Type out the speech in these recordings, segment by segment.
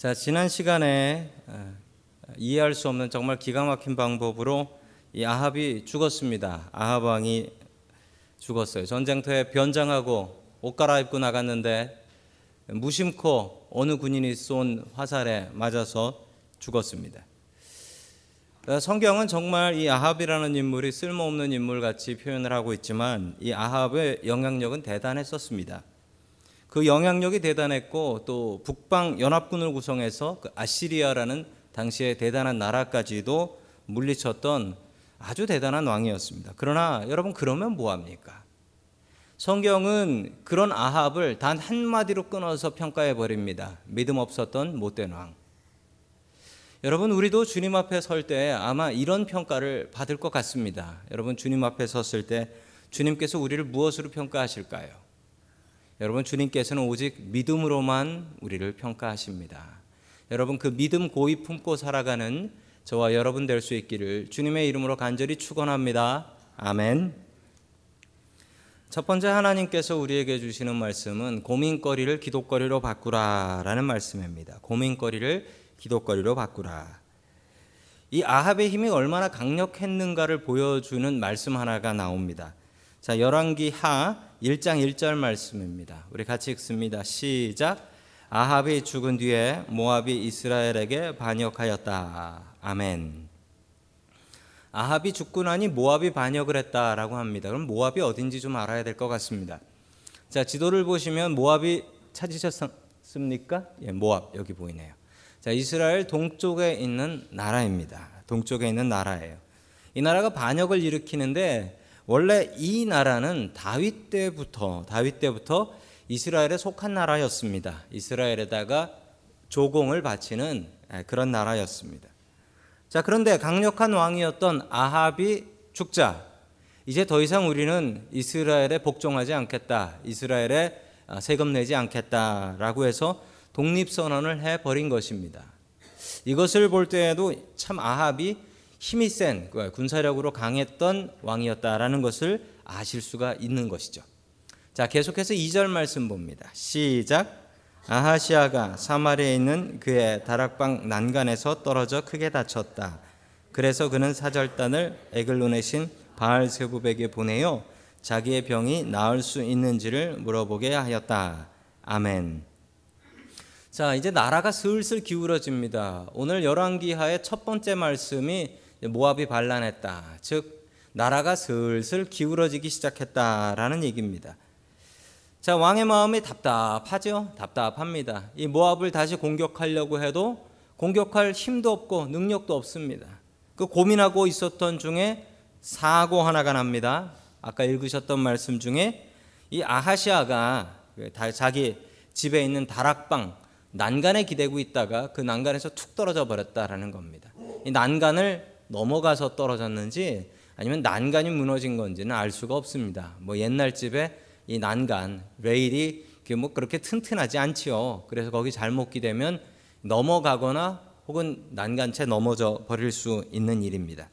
자, 지난 시간에 이해할 수 없는 정말 기가 막힌 방법으로 이 아합이 죽었습니다. 아합 왕이 죽었어요. 전쟁터에 변장하고 옷 갈아입고 나갔는데 무심코 어느 군인이 쏜 화살에 맞아서 죽었습니다. 성경은 정말 이 아합이라는 인물이 쓸모없는 인물 같이 표현을 하고 있지만 이 아합의 영향력은 대단했었습니다. 그 영향력이 대단했고 또 북방 연합군을 구성해서 그 아시리아라는 당시에 대단한 나라까지도 물리쳤던 아주 대단한 왕이었습니다. 그러나 여러분 그러면 뭐 합니까? 성경은 그런 아합을 단 한마디로 끊어서 평가해 버립니다. 믿음 없었던 못된 왕. 여러분 우리도 주님 앞에 설 때 아마 이런 평가를 받을 것 같습니다. 여러분 주님 앞에 섰을 때 주님께서 우리를 무엇으로 평가하실까요? 여러분 주님께서는 오직 믿음으로만 우리를 평가하십니다. 여러분 그 믿음 고이 품고 살아가는 저와 여러분 될 수 있기를 주님의 이름으로 간절히 축원합니다. 아멘. 첫 번째 하나님께서 우리에게 주시는 말씀은 고민거리를 기도거리로 바꾸라라는 말씀입니다. 고민거리를 기도거리로 바꾸라. 이 아합의 힘이 얼마나 강력했는가를 보여주는 말씀 하나가 나옵니다. 자, 열왕기 하 1장 1절 말씀입니다. 우리 같이 읽습니다. 시작. 아합이 죽은 뒤에 모압이 이스라엘에게 반역하였다. 아멘. 아합이 죽고 나니 모압이 반역을 했다라고 합니다. 그럼 모압이 어딘지 좀 알아야 될 것 같습니다. 자, 지도를 보시면 모압이 찾으셨습니까? 예, 모압 여기 보이네요. 자, 이스라엘 동쪽에 있는 나라입니다. 동쪽에 있는 나라예요. 이 나라가 반역을 일으키는데 원래 이 나라는 다윗 때부터 다윗 때부터 이스라엘에 속한 나라였습니다. 이스라엘에다가 조공을 바치는 예, 그런 나라였습니다. 자, 그런데 강력한 왕이었던 아합이 죽자 이제 더 이상 우리는 이스라엘에 복종하지 않겠다. 이스라엘에 아, 세금 내지 않겠다라고 해서 독립선언을 해 버린 것입니다. 이것을 볼 때에도 참 아합이 힘이 센 군사력으로 강했던 왕이었다라는 것을 아실 수가 있는 것이죠. 자, 계속해서 2절 말씀 봅니다. 시작. 아하시아가 사마리아에 있는 그의 다락방 난간에서 떨어져 크게 다쳤다. 그래서 그는 사절단을 에글론의 신 바알세부백에 보내어 자기의 병이 나을 수 있는지를 물어보게 하였다. 아멘. 자, 이제 나라가 슬슬 기울어집니다. 오늘 열왕기하의 첫 번째 말씀이 모압이 반란했다. 즉 나라가 슬슬 기울어지기 시작했다라는 얘기입니다. 자, 왕의 마음이 답답하죠? 답답합니다. 이 모압을 다시 공격하려고 해도 공격할 힘도 없고 능력도 없습니다. 그 고민하고 있었던 중에 사고 하나가 납니다. 아까 읽으셨던 말씀 중에 이 아하시아가 그 자기 집에 있는 다락방 난간에 기대고 있다가 그 난간에서 툭 떨어져 버렸다라는 겁니다. 이 난간을 넘어가서 떨어졌는지 아니면 난간이 무너진 건지는 알 수가 없습니다. 뭐 옛날 집에 이 난간 레일이 뭐 그렇게 튼튼하지 않지요. 그래서 거기 잘못 기대면 넘어가거나 혹은 난간채 넘어져 버릴 수 있는 일입니다.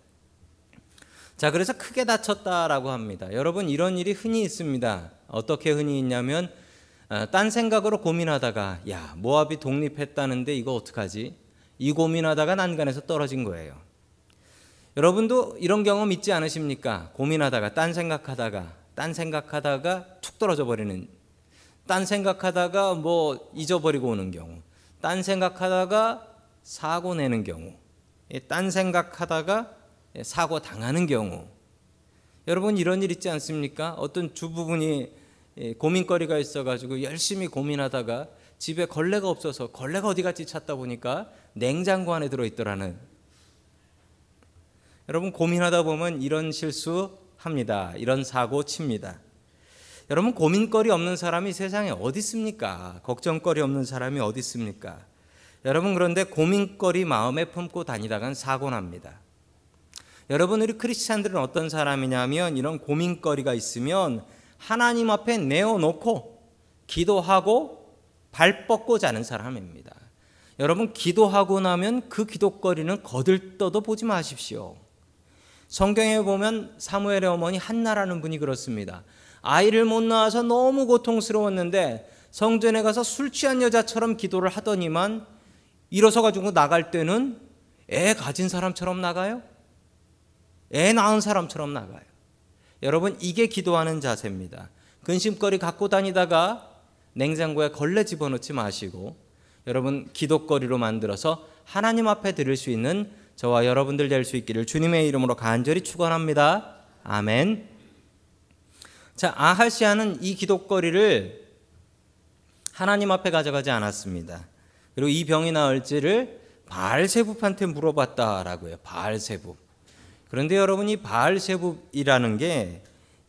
자, 그래서 크게 다쳤다라고 합니다. 여러분 이런 일이 흔히 있습니다. 어떻게 흔히 있냐면 어, 딴 생각으로 고민하다가 야 모압이 독립했다는데 이거 어떡하지? 이 고민하다가 난간에서 떨어진 거예요. 여러분도 이런 경험 있지 않으십니까? 고민하다가 딴 생각하다가 딴 생각하다가 툭 떨어져 버리는 딴 생각하다가 뭐 잊어버리고 오는 경우 딴 생각하다가 사고 내는 경우 딴 생각하다가 사고 당하는 경우 여러분 이런 일 있지 않습니까? 어떤 주부분이 고민거리가 있어가지고 열심히 고민하다가 집에 걸레가 없어서 걸레가 어디 갔지 찾다 보니까 냉장고 안에 들어있더라는 여러분 고민하다 보면 이런 실수 합니다. 이런 사고 칩니다. 여러분 고민거리 없는 사람이 세상에 어디 있습니까? 걱정거리 없는 사람이 어디 있습니까? 여러분 그런데 고민거리 마음에 품고 다니다간 사고 납니다. 여러분 우리 크리스찬들은 어떤 사람이냐면 이런 고민거리가 있으면 하나님 앞에 내어놓고 기도하고 발 뻗고 자는 사람입니다. 여러분 기도하고 나면 그 기도거리는 거들떠도 보지 마십시오. 성경에 보면 사무엘의 어머니 한나라는 분이 그렇습니다. 아이를 못 낳아서 너무 고통스러웠는데 성전에 가서 술 취한 여자처럼 기도를 하더니만 일어서 가지고 나갈 때는 애 가진 사람처럼 나가요? 애 낳은 사람처럼 나가요. 여러분 이게 기도하는 자세입니다. 근심거리 갖고 다니다가 냉장고에 걸레 집어넣지 마시고 여러분 기도거리로 만들어서 하나님 앞에 드릴 수 있는 저와 여러분들 될 수 있기를 주님의 이름으로 간절히 축원합니다. 아멘. 자, 아하시아는 이 기도거리를 하나님 앞에 가져가지 않았습니다. 그리고 이 병이 나을지를 바알세붑한테 물어봤다라고요. 바알세붑. 그런데 여러분 이 바알세붑이라는 게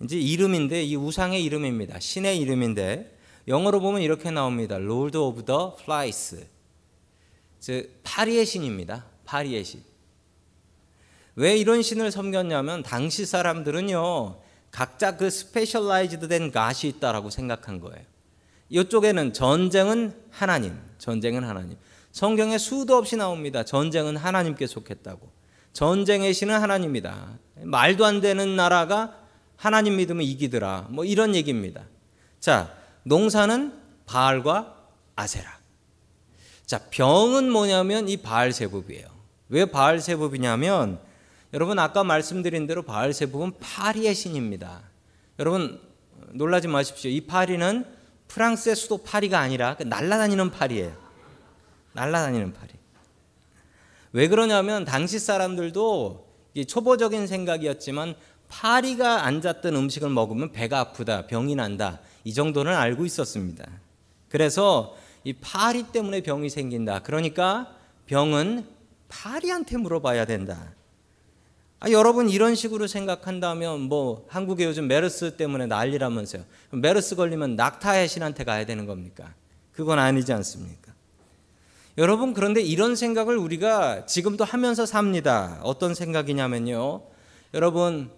이제 이름인데 이 우상의 이름입니다. 신의 이름인데 영어로 보면 이렇게 나옵니다. Lord of the Flies. 즉 파리의 신입니다. 파리의 신. 왜 이런 신을 섬겼냐면 당시 사람들은요 각자 그 specialized 된 god이 있다라고 생각한 거예요. 이쪽에는 전쟁은 하나님, 전쟁은 하나님. 성경에 수도 없이 나옵니다. 전쟁은 하나님께 속했다고. 전쟁의 신은 하나님이다. 말도 안 되는 나라가 하나님 믿으면 이기더라. 뭐 이런 얘기입니다. 자, 농사는 바알과 아세라. 자, 병은 뭐냐면 이 바알세붑이에요. 왜 바알세붑이냐면 여러분 아까 말씀드린 대로 바알세법은 파리의 신입니다. 여러분 놀라지 마십시오. 이 파리는 프랑스의 수도 파리가 아니라 그 날아다니는 파리예요. 날아다니는 파리. 왜 그러냐면 당시 사람들도 초보적인 생각이었지만 파리가 앉았던 음식을 먹으면 배가 아프다, 병이 난다. 이 정도는 알고 있었습니다. 그래서 이 파리 때문에 병이 생긴다. 그러니까 병은 파리한테 물어봐야 된다. 아, 여러분 이런 식으로 생각한다면 뭐 한국에 요즘 메르스 때문에 난리라면서요. 메르스 걸리면 낙타의 신한테 가야 되는 겁니까? 그건 아니지 않습니까? 여러분 그런데 이런 생각을 우리가 지금도 하면서 삽니다. 어떤 생각이냐면요. 여러분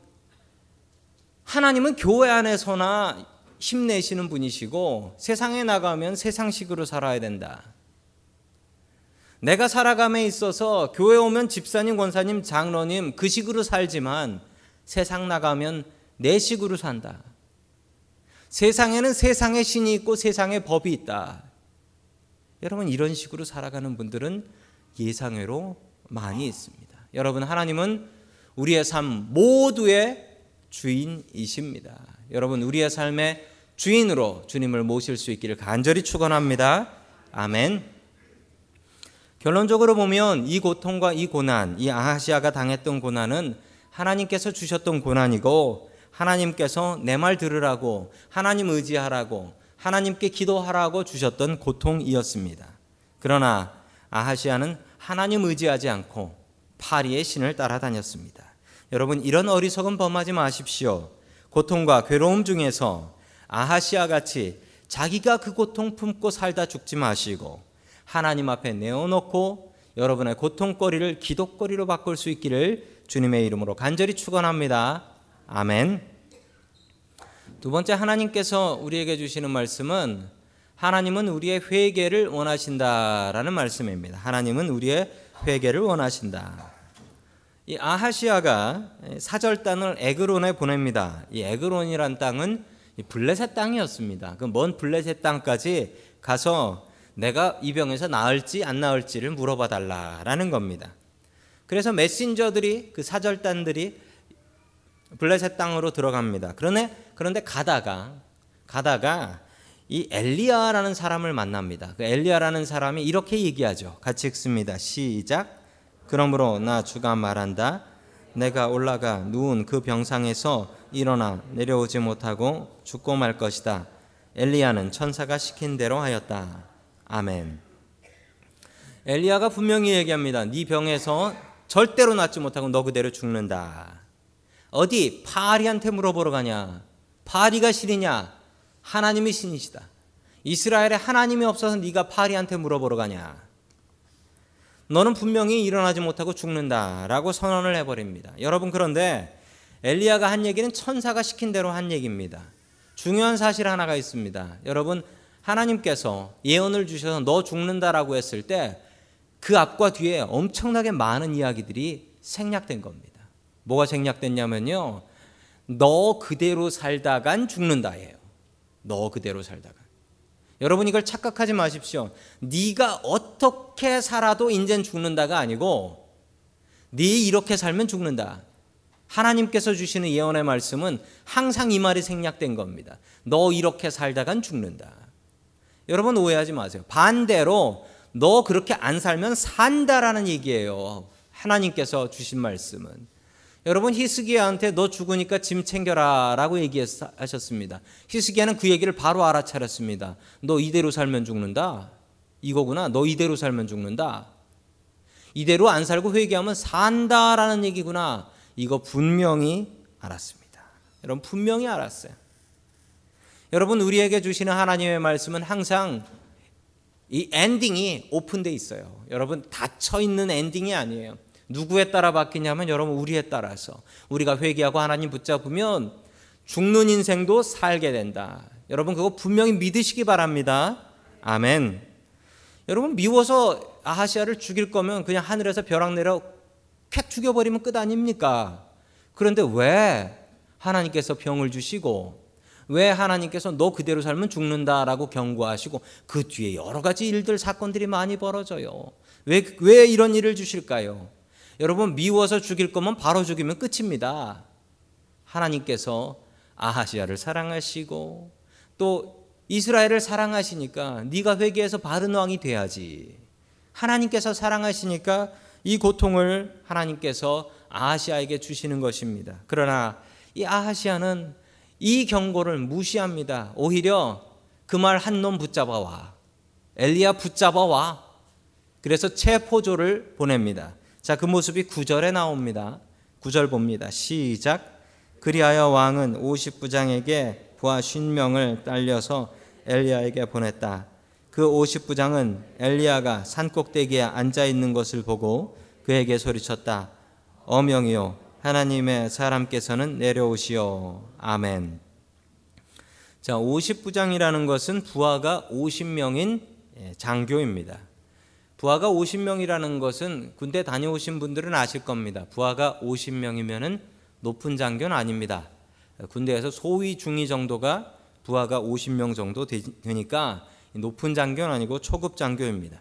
하나님은 교회 안에서나 힘내시는 분이시고 세상에 나가면 세상식으로 살아야 된다. 내가 살아감에 있어서 교회 오면 집사님, 권사님, 장로님 그 식으로 살지만 세상 나가면 내 식으로 산다. 세상에는 세상의 신이 있고 세상의 법이 있다. 여러분 이런 식으로 살아가는 분들은 예상외로 많이 있습니다. 여러분 하나님은 우리의 삶 모두의 주인이십니다. 여러분 우리의 삶의 주인으로 주님을 모실 수 있기를 간절히 축원합니다. 아멘. 결론적으로 보면 이 고통과 이 고난, 이 아하시아가 당했던 고난은 하나님께서 주셨던 고난이고 하나님께서 내 말 들으라고 하나님 의지하라고 하나님께 기도하라고 주셨던 고통이었습니다. 그러나 아하시아는 하나님 의지하지 않고 파리의 신을 따라다녔습니다. 여러분 이런 어리석은 범하지 마십시오. 고통과 괴로움 중에서 아하시아 같이 자기가 그 고통 품고 살다 죽지 마시고 하나님 앞에 내어놓고 여러분의 고통거리를 기도거리로 바꿀 수 있기를 주님의 이름으로 간절히 축원합니다. 아멘. 두 번째 하나님께서 우리에게 주시는 말씀은 하나님은 우리의 회개를 원하신다라는 말씀입니다. 하나님은 우리의 회개를 원하신다. 이 아하시아가 사절단을 에그론에 보냅니다. 이 에그론이란 땅은 블레셋 땅이었습니다. 그 먼 블레셋 땅까지 가서 내가 이 병에서 나을지 안 나을지를 물어봐 달라라는 겁니다. 그래서 메신저들이 그 사절단들이 블레셋 땅으로 들어갑니다. 그런데 그런데 가다가 가다가 이 엘리야라는 사람을 만납니다. 그 엘리야라는 사람이 이렇게 얘기하죠. 같이 읽습니다. 시작. 그러므로 나 주가 말한다. 내가 올라가 누운 그 병상에서 일어나 내려오지 못하고 죽고 말 것이다. 엘리야는 천사가 시킨 대로 하였다. 아멘. 엘리야가 분명히 얘기합니다. 네 병에서 절대로 낫지 못하고 너 그대로 죽는다. 어디 파리한테 물어보러 가냐? 파리가 신이냐? 하나님이 신이시다. 이스라엘에 하나님이 없어서 네가 파리한테 물어보러 가냐? 너는 분명히 일어나지 못하고 죽는다라고 선언을 해버립니다. 여러분 그런데 엘리야가 한 얘기는 천사가 시킨 대로 한 얘기입니다. 중요한 사실 하나가 있습니다. 여러분 하나님께서 예언을 주셔서 너 죽는다라고 했을 때 그 앞과 뒤에 엄청나게 많은 이야기들이 생략된 겁니다. 뭐가 생략됐냐면요. 너 그대로 살다간 죽는다예요. 너 그대로 살다간. 여러분 이걸 착각하지 마십시오. 네가 어떻게 살아도 인젠 죽는다가 아니고 네 이렇게 살면 죽는다. 하나님께서 주시는 예언의 말씀은 항상 이 말이 생략된 겁니다. 너 이렇게 살다간 죽는다. 여러분 오해하지 마세요. 반대로 너 그렇게 안 살면 산다라는 얘기예요. 하나님께서 주신 말씀은. 여러분 히스기야한테 너 죽으니까 짐 챙겨라라고 얘기하셨습니다. 히스기야는 그 얘기를 바로 알아차렸습니다. 너 이대로 살면 죽는다. 이거구나. 너 이대로 살면 죽는다. 이대로 안 살고 회개하면 산다라는 얘기구나. 이거 분명히 알았습니다. 여러분 분명히 알았어요. 여러분 우리에게 주시는 하나님의 말씀은 항상 이 ending이 open돼 있어요. 여러분 닫혀 있는 ending이 아니에요. 누구에 따라 바뀌냐면 여러분 우리에 따라서 우리가 회개하고 하나님 붙잡으면 죽는 인생도 살게 된다. 여러분 그거 분명히 믿으시기 바랍니다. 아멘. 여러분 미워서 아하시아를 죽일 거면 그냥 하늘에서 벼락 내려 쾌 죽여버리면 끝 아닙니까? 그런데 왜 하나님께서 병을 주시고 왜 하나님께서 너 그대로 살면 죽는다라고 경고하시고 그 뒤에 여러 가지 일들 사건들이 많이 벌어져요. 왜, 왜 이런 일을 주실까요? 여러분 미워서 죽일 거면 바로 죽이면 끝입니다. 하나님께서 아하시아를 사랑하시고 또 이스라엘을 사랑하시니까 네가 회개해서 바른 왕이 돼야지. 하나님께서 사랑하시니까 이 고통을 하나님께서 아하시아에게 주시는 것입니다. 그러나 이 아하시아는 이 경고를 무시합니다. 오히려 그 말 한 놈 붙잡아 와. 엘리야 붙잡아 와. 그래서 체포조를 보냅니다. 자, 그 모습이 구절에 나옵니다. 구절 봅니다. 시작. 그리하여 왕은 50부장에게 부하 50명을 딸려서 엘리야에게 보냈다. 그 50부장은 엘리야가 산꼭대기에 앉아 있는 것을 보고 그에게 소리쳤다. 어명이요 하나님의 사람께서는 내려오시오. 아멘. 자, 50부장이라는 것은 부하가 50명인 예, 장교입니다. 부하가 50명이라는 것은 군대 다녀오신 분들은 아실 겁니다. 부하가 50명이면은 높은 장교는 아닙니다. 군대에서 소위 중위 정도가 부하가 50명 정도 되니까 높은 장교는 아니고 초급 장교입니다.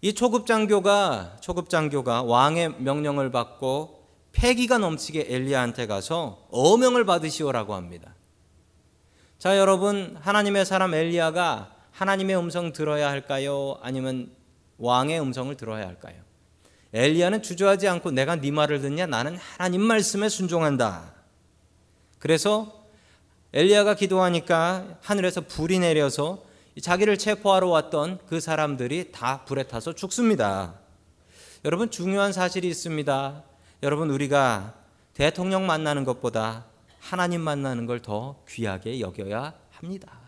이 초급 장교가 초급 장교가 왕의 명령을 받고 패기가 넘치게 엘리야한테 가서 어명을 받으시오라고 합니다. 자, 여러분 하나님의 사람 엘리야가 하나님의 음성 들어야 할까요? 아니면 왕의 음성을 들어야 할까요? 엘리야는 주저하지 않고 내가 네 말을 듣냐 나는 하나님 말씀에 순종한다. 그래서 엘리야가 기도하니까 하늘에서 불이 내려서 자기를 체포하러 왔던 그 사람들이 다 불에 타서 죽습니다. 여러분 중요한 사실이 있습니다. 여러분 우리가 대통령 만나는 것보다 하나님 만나는 걸 더 귀하게 여겨야 합니다.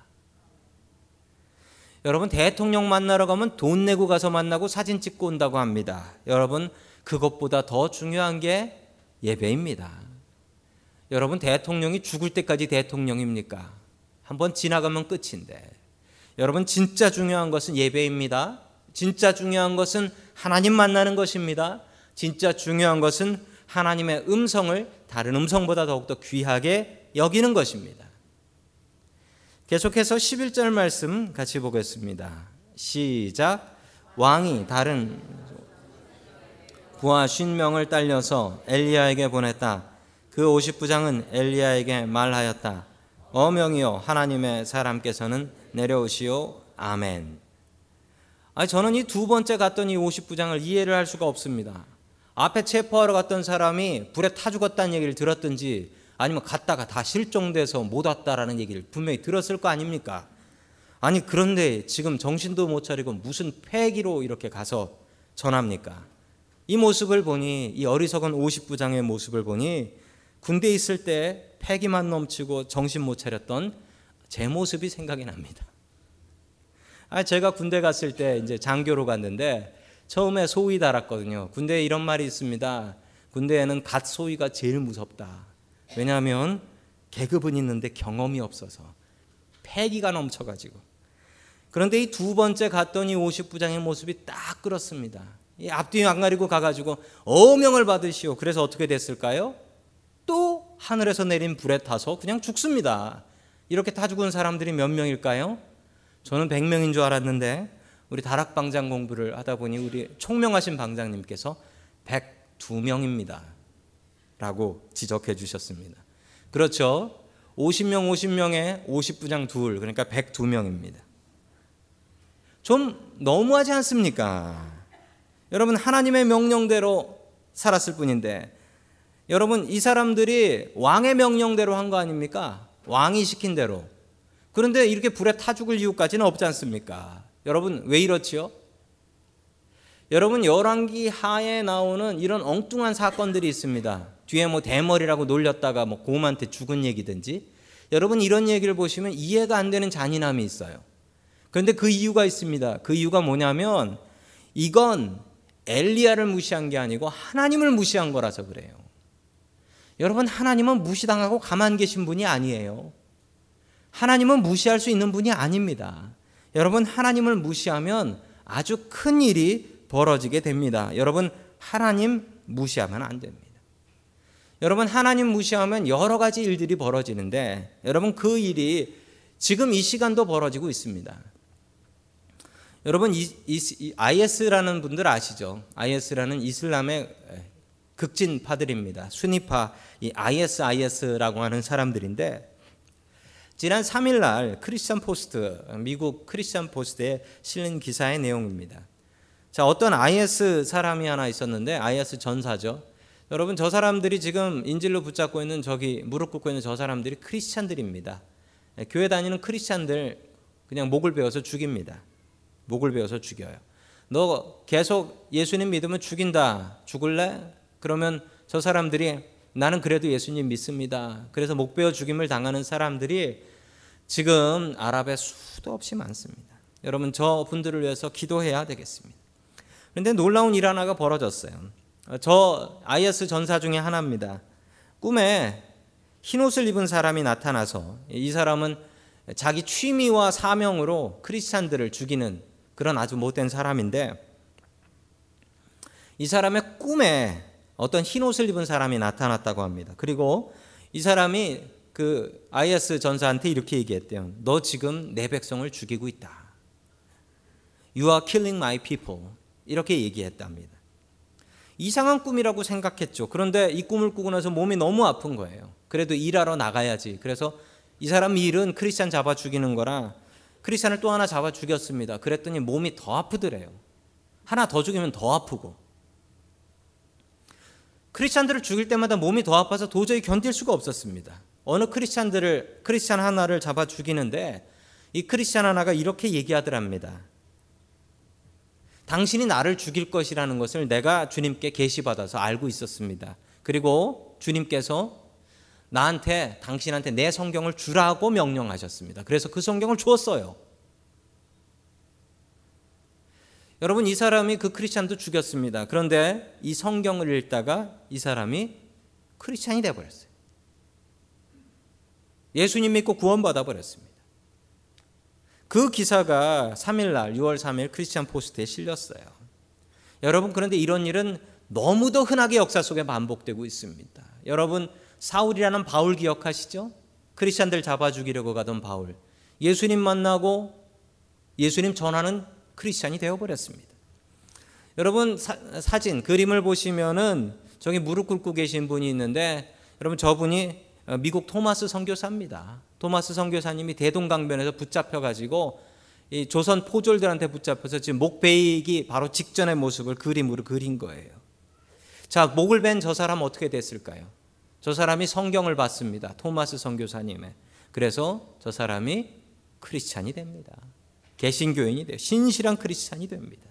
여러분 대통령 만나러 가면 돈 내고 가서 만나고 사진 찍고 온다고 합니다. 여러분 그것보다 더 중요한 게 예배입니다. 여러분 대통령이 죽을 때까지 대통령입니까? 한번 지나가면 끝인데. 여러분 진짜 중요한 것은 예배입니다. 진짜 중요한 것은 하나님 만나는 것입니다. 진짜 중요한 것은 하나님의 음성을 다른 음성보다 더욱더 귀하게 여기는 것입니다. 계속해서 11절 말씀 같이 보겠습니다. 시작. 왕이 다른 부하 쉰명을 딸려서 엘리야에게 보냈다. 그 50부장은 엘리야에게 말하였다. 어명이요 하나님의 사람께서는 내려오시오. 아멘. 아 저는 이 두 번째 갔던 이 50부장을 이해를 할 수가 없습니다. 앞에 체포하러 갔던 사람이 불에 타 죽었다는 얘기를 들었든지 아니면 갔다가 다 실종돼서 못 왔다라는 얘기를 분명히 들었을 거 아닙니까? 아니 그런데 지금 정신도 못 차리고 무슨 패기로 이렇게 가서 전합니까? 이 모습을 보니 이 어리석은 50부장의 모습을 보니 군대에 있을 때 패기만 넘치고 정신 못 차렸던 제 모습이 생각이 납니다. 아 제가 군대 갔을 때 이제 장교로 갔는데 처음에 소위 달았거든요. 군대에 이런 말이 있습니다. 군대에는 갓 소위가 제일 무섭다. 왜냐하면 계급은 있는데 경험이 없어서 패기가 넘쳐가지고 그런데 이 두 번째 갔더니 50부장의 모습이 딱 그렇습니다. 이 앞뒤 안 가리고 가가지고 어명을 받으시오. 그래서 어떻게 됐을까요? 또 하늘에서 내린 불에 타서 그냥 죽습니다. 이렇게 타 죽은 사람들이 몇 명일까요? 저는 100명인 줄 알았는데 우리 다락방장 공부를 하다 보니 우리 총명하신 방장님께서 102명입니다. 라고 지적해 주셨습니다. 그렇죠. 50명, 50명에 50부장 둘, 그러니까 102명입니다. 좀 너무하지 않습니까? 여러분, 하나님의 명령대로 살았을 뿐인데, 여러분, 이 사람들이 왕의 명령대로 한 거 아닙니까? 왕이 시킨 대로. 그런데 이렇게 불에 타 죽을 이유까지는 없지 않습니까? 여러분, 왜 이렇지요? 여러분, 열왕기 하에 나오는 이런 엉뚱한 사건들이 있습니다. 뒤에 뭐 대머리라고 놀렸다가 뭐 곰한테 죽은 얘기든지 여러분 이런 얘기를 보시면 이해가 안 되는 잔인함이 있어요. 그런데 그 이유가 있습니다. 그 이유가 뭐냐면 이건 엘리야를 무시한 게 아니고 하나님을 무시한 거라서 그래요. 여러분 하나님은 무시당하고 가만 계신 분이 아니에요. 하나님은 무시할 수 있는 분이 아닙니다. 여러분 하나님을 무시하면 아주 큰 일이 벌어지게 됩니다. 여러분 하나님 무시하면 안 됩니다. 여러분 하나님 무시하면 여러 가지 일들이 벌어지는데 여러분 그 일이 지금 이 시간도 벌어지고 있습니다. 여러분 IS라는 분들 아시죠? IS라는 이슬람의 급진파들입니다. 수니파 이 ISIS라고 하는 사람들인데 지난 3일 날 크리스천 포스트 미국 크리스천 포스트에 실린 기사의 내용입니다. 자 어떤 IS 사람이 하나 있었는데 IS 전사죠. 여러분 저 사람들이 지금 인질로 붙잡고 있는 저기 무릎 꿇고 있는 저 사람들이 크리스찬들입니다. 예, 교회 다니는 크리스찬들 그냥 목을 베어서 죽입니다. 목을 베어서 죽여요. 너 계속 예수님 믿으면 죽인다. 죽을래? 그러면 저 사람들이 나는 그래도 예수님 믿습니다. 그래서 목 베어 죽임을 당하는 사람들이 지금 아랍에 수도 없이 많습니다. 여러분 저 분들을 위해서 기도해야 되겠습니다. 그런데 놀라운 일 하나가 벌어졌어요. 어, 저 IS 전사 중에 하나입니다. 꿈에 흰 옷을 입은 사람이 나타나서 이 사람은 자기 취미와 사명으로 크리스찬들을 죽이는 그런 아주 못된 사람인데 이 사람의 꿈에 어떤 흰 옷을 입은 사람이 나타났다고 합니다. 그리고 이 사람이 그 IS 전사한테 이렇게 얘기했대요. 너 지금 내 백성을 죽이고 있다. You are killing my people. 이렇게 얘기했답니다. 이상한 꿈이라고 생각했죠. 그런데 이 꿈을 꾸고 나서 몸이 너무 아픈 거예요. 그래도 일하러 나가야지. 그래서 이 사람 일은 크리스찬 잡아 죽이는 거라 크리스찬을 또 하나 잡아 죽였습니다. 그랬더니 몸이 더 아프더래요. 하나 더 죽이면 더 아프고. 크리스찬들을 죽일 때마다 몸이 더 아파서 도저히 견딜 수가 없었습니다. 어느 크리스찬들을 크리스찬 하나를 잡아 죽이는데 이 크리스찬 하나가 이렇게 얘기하더랍니다. 당신이 나를 죽일 것이라는 것을 내가 주님께 계시받아서 알고 있었습니다. 그리고 주님께서 나한테 당신한테 내 성경을 주라고 명령하셨습니다. 그래서 그 성경을 주었어요. 여러분 이 사람이 그 크리스찬도 죽였습니다. 그런데 이 성경을 읽다가 이 사람이 크리스찬이 돼 버렸어요. 예수님 믿고 구원받아 버렸습니다. 그 기사가 3일날 6월 3일 크리스천 포스트에 실렸어요. 여러분 그런데 이런 일은 너무도 흔하게 역사 속에 반복되고 있습니다. 여러분 사울이라는 바울 기억하시죠? 크리스천들 잡아 죽이려고 가던 바울. 예수님 만나고 예수님 전하는 크리스천이 되어 버렸습니다. 여러분 사, 진 그림을 보시면은 저기 무릎 꿇고 계신 분이 있는데 여러분 저분이 미국 토마스 선교사입니다. 토마스 선교사님이 대동강변에서 붙잡혀 가지고 이 조선 포졸들한테 붙잡혀서 지금 목 베이기 바로 직전의 모습을 그림으로 그린 거예요. 자, 목을 벤 저 사람 어떻게 됐을까요? 저 사람이 성경을 봤습니다. 토마스 선교사님의. 그래서 저 사람이 크리스찬이 됩니다. 개신교인이 돼요. 신실한 크리스찬이 됩니다.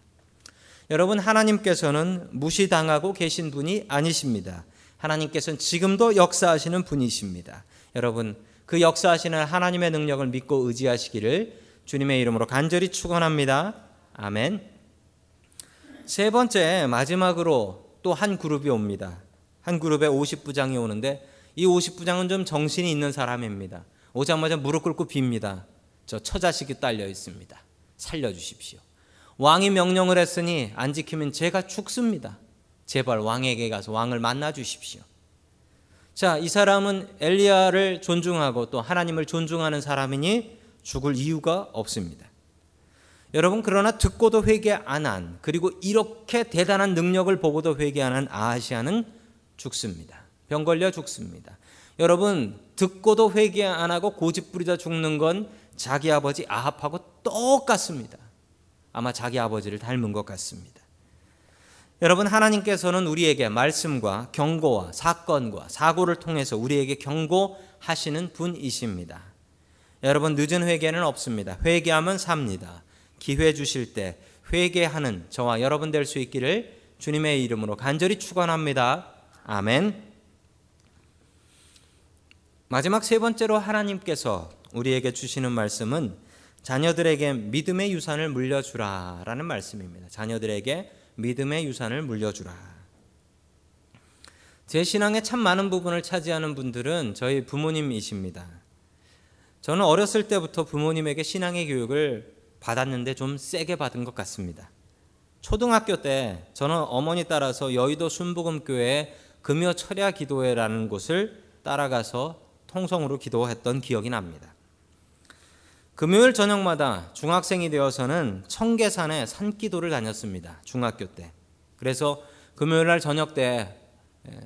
여러분 하나님께서는 무시당하고 계신 분이 아니십니다. 하나님께서는 지금도 역사하시는 분이십니다. 여러분 그 역사하시는 하나님의 능력을 믿고 의지하시기를 주님의 이름으로 간절히 축원합니다. 아멘. 세 번째 마지막으로 또 한 그룹이 옵니다. 한 그룹에 50부장이 오는데 이 50부장은 좀 정신이 있는 사람입니다. 오자마자 무릎 꿇고 빕니다. 저 처자식이 딸려 있습니다. 살려 주십시오. 왕이 명령을 했으니 안 지키면 제가 죽습니다. 제발 왕에게 가서 왕을 만나 주십시오. 자, 이 사람은 엘리야를 존중하고 또 하나님을 존중하는 사람이니 죽을 이유가 없습니다. 여러분 그러나 듣고도 회개 안 한 그리고 이렇게 대단한 능력을 보고도 회개 안 한 아하시아는 죽습니다. 병 걸려 죽습니다. 여러분 듣고도 회개 안 하고 고집 부리다 죽는 건 자기 아버지 아합하고 똑같습니다. 아마 자기 아버지를 닮은 것 같습니다. 여러분 하나님께서는 우리에게 말씀과 경고와 사건과 사고를 통해서 우리에게 경고하시는 분이십니다. 여러분 늦은 회개는 없습니다. 회개하면 삽니다. 기회 주실 때 회개하는 저와 여러분 될 수 있기를 주님의 이름으로 간절히 축원합니다. 아멘. 마지막 세 번째로 하나님께서 우리에게 주시는 말씀은 자녀들에게 믿음의 유산을 물려주라라는 말씀입니다. 자녀들에게 믿음의 유산을 물려주라. 제 신앙의 참 많은 부분을 차지하는 분들은 저희 부모님이십니다. 저는 어렸을 때부터 부모님에게 신앙의 교육을 받았는데 좀 세게 받은 것 같습니다. 초등학교 때 저는 어머니 따라서 여의도 순복음교회 금요 철야 기도회라는 곳을 따라가서 통성으로 기도했던 기억이 납니다. 금요일 저녁마다 중학생이 되어서는 청계산에 산기도를 다녔습니다. 중학교 때. 그래서 금요일 날 저녁 때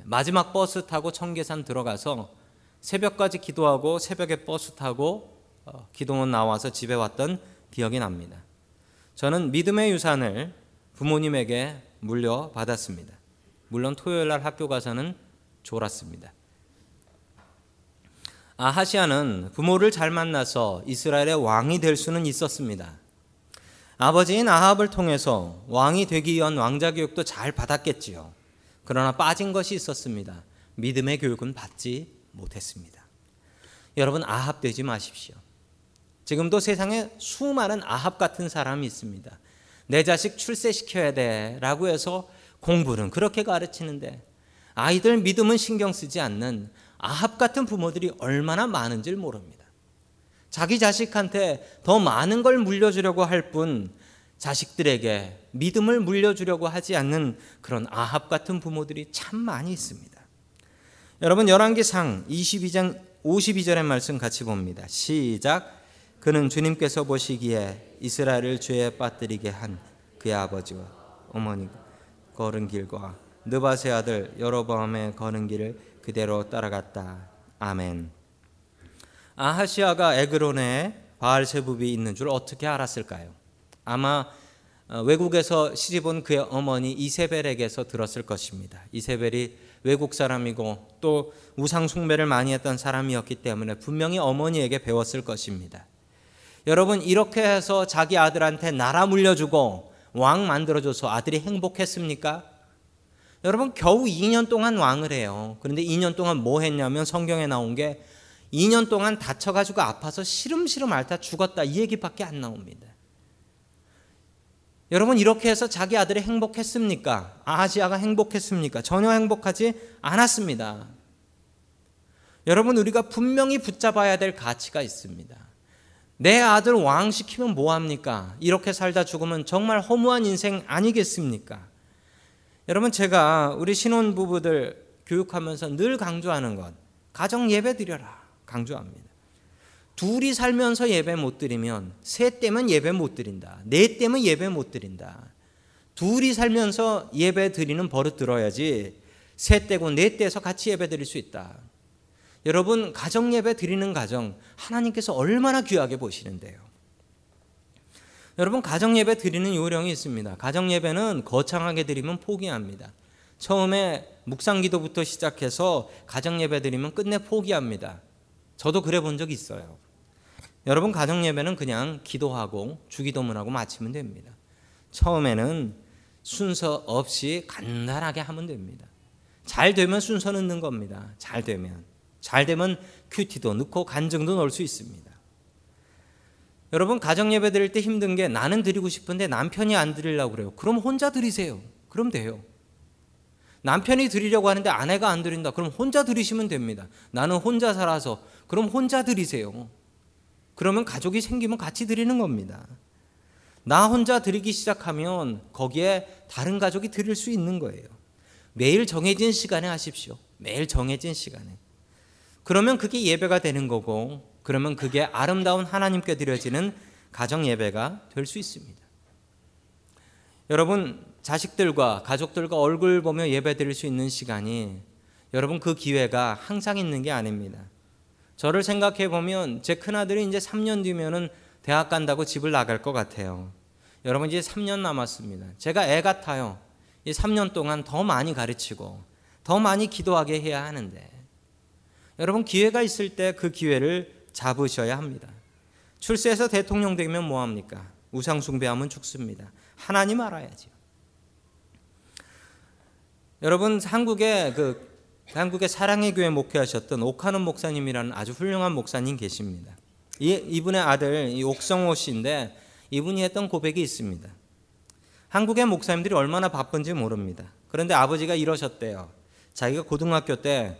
마지막 버스 타고 청계산 들어가서 새벽까지 기도하고 새벽에 버스 타고 어, 기도원 나와서 집에 왔던 기억이 납니다. 저는 믿음의 유산을 부모님에게 물려받았습니다. 물론 토요일 날 학교 가서는 졸았습니다. 아하시아는 부모를 잘 만나서 이스라엘의 왕이 될 수는 있었습니다. 아버지인 아합을 통해서 왕이 되기 위한 왕자 교육도 잘 받았겠지요. 그러나 빠진 것이 있었습니다. 믿음의 교육은 받지 못했습니다. 여러분 아합 되지 마십시오. 지금도 세상에 수많은 아합 같은 사람이 있습니다. 내 자식 출세시켜야 돼 라고 해서 공부는 그렇게 가르치는데 아이들 믿음은 신경 쓰지 않는 아합 같은 부모들이 얼마나 많은지를 모릅니다. 자기 자식한테 더 많은 걸 물려주려고 할 뿐 자식들에게 믿음을 물려주려고 하지 않는 그런 아합 같은 부모들이 참 많이 있습니다. 여러분 열왕기상 22장 52절의 말씀 같이 봅니다. 시작 그는 주님께서 보시기에 이스라엘을 죄에 빠뜨리게 한 그의 아버지와 어머니 걸은 길과 느바세 아들 여로보암의 거는 길을 그대로 따라갔다. 아멘. 아하시아가 에그론에 바알세붑이 있는 줄 어떻게 알았을까요? 아마 어, 외국에서 시집온 그의 어머니 이세벨에게서 들었을 것입니다. 이세벨이 외국 사람이고 또 우상 숭배를 많이 했던 사람이었기 때문에 분명히 어머니에게 배웠을 것입니다. 여러분 이렇게 해서 자기 아들한테 나라 물려주고 왕 만들어줘서 아들이 행복했습니까? 여러분 겨우 2년 동안 왕을 해요. 그런데 2년 동안 뭐 했냐면 성경에 나온 게 2년 동안 다쳐가지고 아파서 시름시름 앓다 죽었다 이 얘기밖에 안 나옵니다. 여러분 이렇게 해서 자기 아들이 행복했습니까? 아시아가 행복했습니까? 전혀 행복하지 않았습니다. 여러분 우리가 분명히 붙잡아야 될 가치가 있습니다. 내 아들 왕 시키면 뭐 합니까? 이렇게 살다 죽으면 정말 허무한 인생 아니겠습니까? 여러분 제가 우리 신혼 부부들 교육하면서 늘 강조하는 것 가정 예배 드려라 강조합니다. 둘이 살면서 예배 못 드리면 셋 때면 예배 못 드린다. 넷 때면 예배 못 드린다. 둘이 살면서 예배 드리는 버릇 들어야지 셋 때고 넷 때서 같이 예배 드릴 수 있다. 여러분 가정 예배 드리는 가정 하나님께서 얼마나 귀하게 보시는데요. 여러분 가정 예배 드리는 요령이 있습니다. 가정 예배는 거창하게 드리면 포기합니다. 처음에 묵상 기도부터 시작해서 가정 예배 드리면 끝내 포기합니다. 저도 그래 본 적이 있어요. 여러분 가정 예배는 그냥 기도하고 주기도문하고 마치면 됩니다. 처음에는 순서 없이 간단하게 하면 됩니다. 잘 되면 순서 넣는 겁니다. 잘 되면. 잘 되면 큐티도 넣고 간증도 넣을 수 있습니다. 여러분 가정 예배 드릴 때 힘든 게 나는 드리고 싶은데 남편이 안 드리려고 그래요. 그럼 혼자 드리세요. 그럼 돼요. 남편이 드리려고 하는데 아내가 안 드린다. 그럼 혼자 드리시면 됩니다. 나는 혼자 살아서 그럼 혼자 드리세요. 그러면 가족이 생기면 같이 드리는 겁니다. 나 혼자 드리기 시작하면 거기에 다른 가족이 드릴 수 있는 거예요. 매일 정해진 시간에 하십시오. 매일 정해진 시간에. 그러면 그게 예배가 되는 거고 그러면 그게 아름다운 하나님께 드려지는 가정 예배가 될 수 있습니다. 여러분 자식들과 가족들과 얼굴 보며 예배 드릴 수 있는 시간이 여러분 그 기회가 항상 있는 게 아닙니다. 저를 생각해 보면 제 큰아들이 이제 3년 뒤면은 대학 간다고 집을 나갈 것 같아요. 여러분 이제 3년 남았습니다. 제가 애 같아요. 이 3년 동안 더 많이 가르치고 더 많이 기도하게 해야 하는데 여러분 기회가 있을 때 그 기회를 잡으셔야 합니다. 출세해서 대통령 되면 뭐 합니까? 우상 숭배하면 죽습니다. 하나님 알아야죠. 여러분 한국의 그 한국의 사랑의 교회 목회하셨던 옥하는 목사님이라는 아주 훌륭한 목사님 계십니다. 이, 이분의 아들 이 옥성호 씨인데 이분이 했던 고백이 있습니다. 한국의 목사님들이 얼마나 바쁜지 모릅니다. 그런데 아버지가 이러셨대요. 자기가 고등학교 때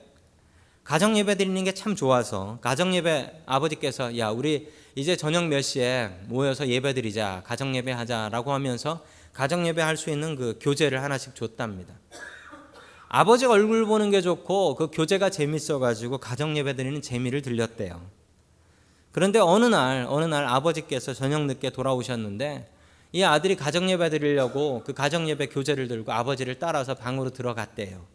가정 예배 드리는 게 참 좋아서 가정 예배 아버지께서 야 우리 이제 저녁 몇 시에 모여서 예배 드리자 가정 예배 하자라고 하면서 가정 예배 할 수 있는 그 교재를 하나씩 줬답니다. 아버지 얼굴 보는 게 좋고 그 교재가 재밌어 가지고 가정 예배 드리는 재미를 들렸대요. 그런데 어느 날 어느 날 아버지께서 저녁 늦게 돌아오셨는데 이 아들이 가정 예배 드리려고 그 가정 예배 교재를 들고 아버지를 따라서 방으로 들어갔대요.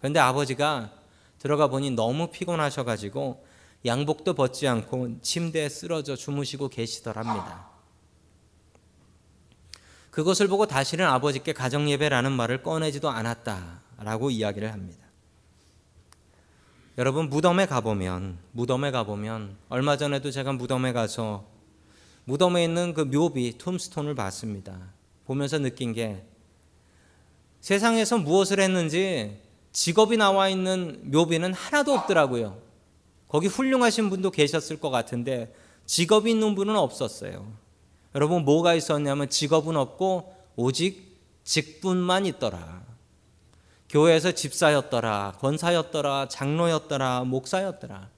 그런데 아버지가 들어가 보니 너무 피곤하셔 가지고 양복도 벗지 않고 침대에 쓰러져 주무시고 계시더랍니다. 그것을 보고 다시는 아버지께 가정 예배라는 말을 꺼내지도 않았다라고 이야기를 합니다. 여러분 무덤에 가보면 무덤에 가보면 얼마 전에도 제가 무덤에 가서 무덤에 있는 그 묘비 툼스톤을 봤습니다. 보면서 느낀 게 세상에서 무엇을 했는지 직업이 나와 있는 묘비는 하나도 없더라고요. 거기 훌륭하신 분도 계셨을 것 같은데 직업이 있는 분은 없었어요. 여러분 뭐가 있었냐면 직업은 없고 오직 직분만 있더라. 교회에서 집사였더라, 권사였더라, 장로였더라, 목사였더라.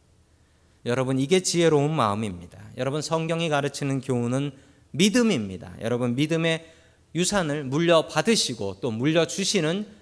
여러분 이게 지혜로운 마음입니다. 여러분 성경이 가르치는 교훈은 믿음입니다. 여러분 믿음의 유산을 물려 받으시고 또 물려 주시는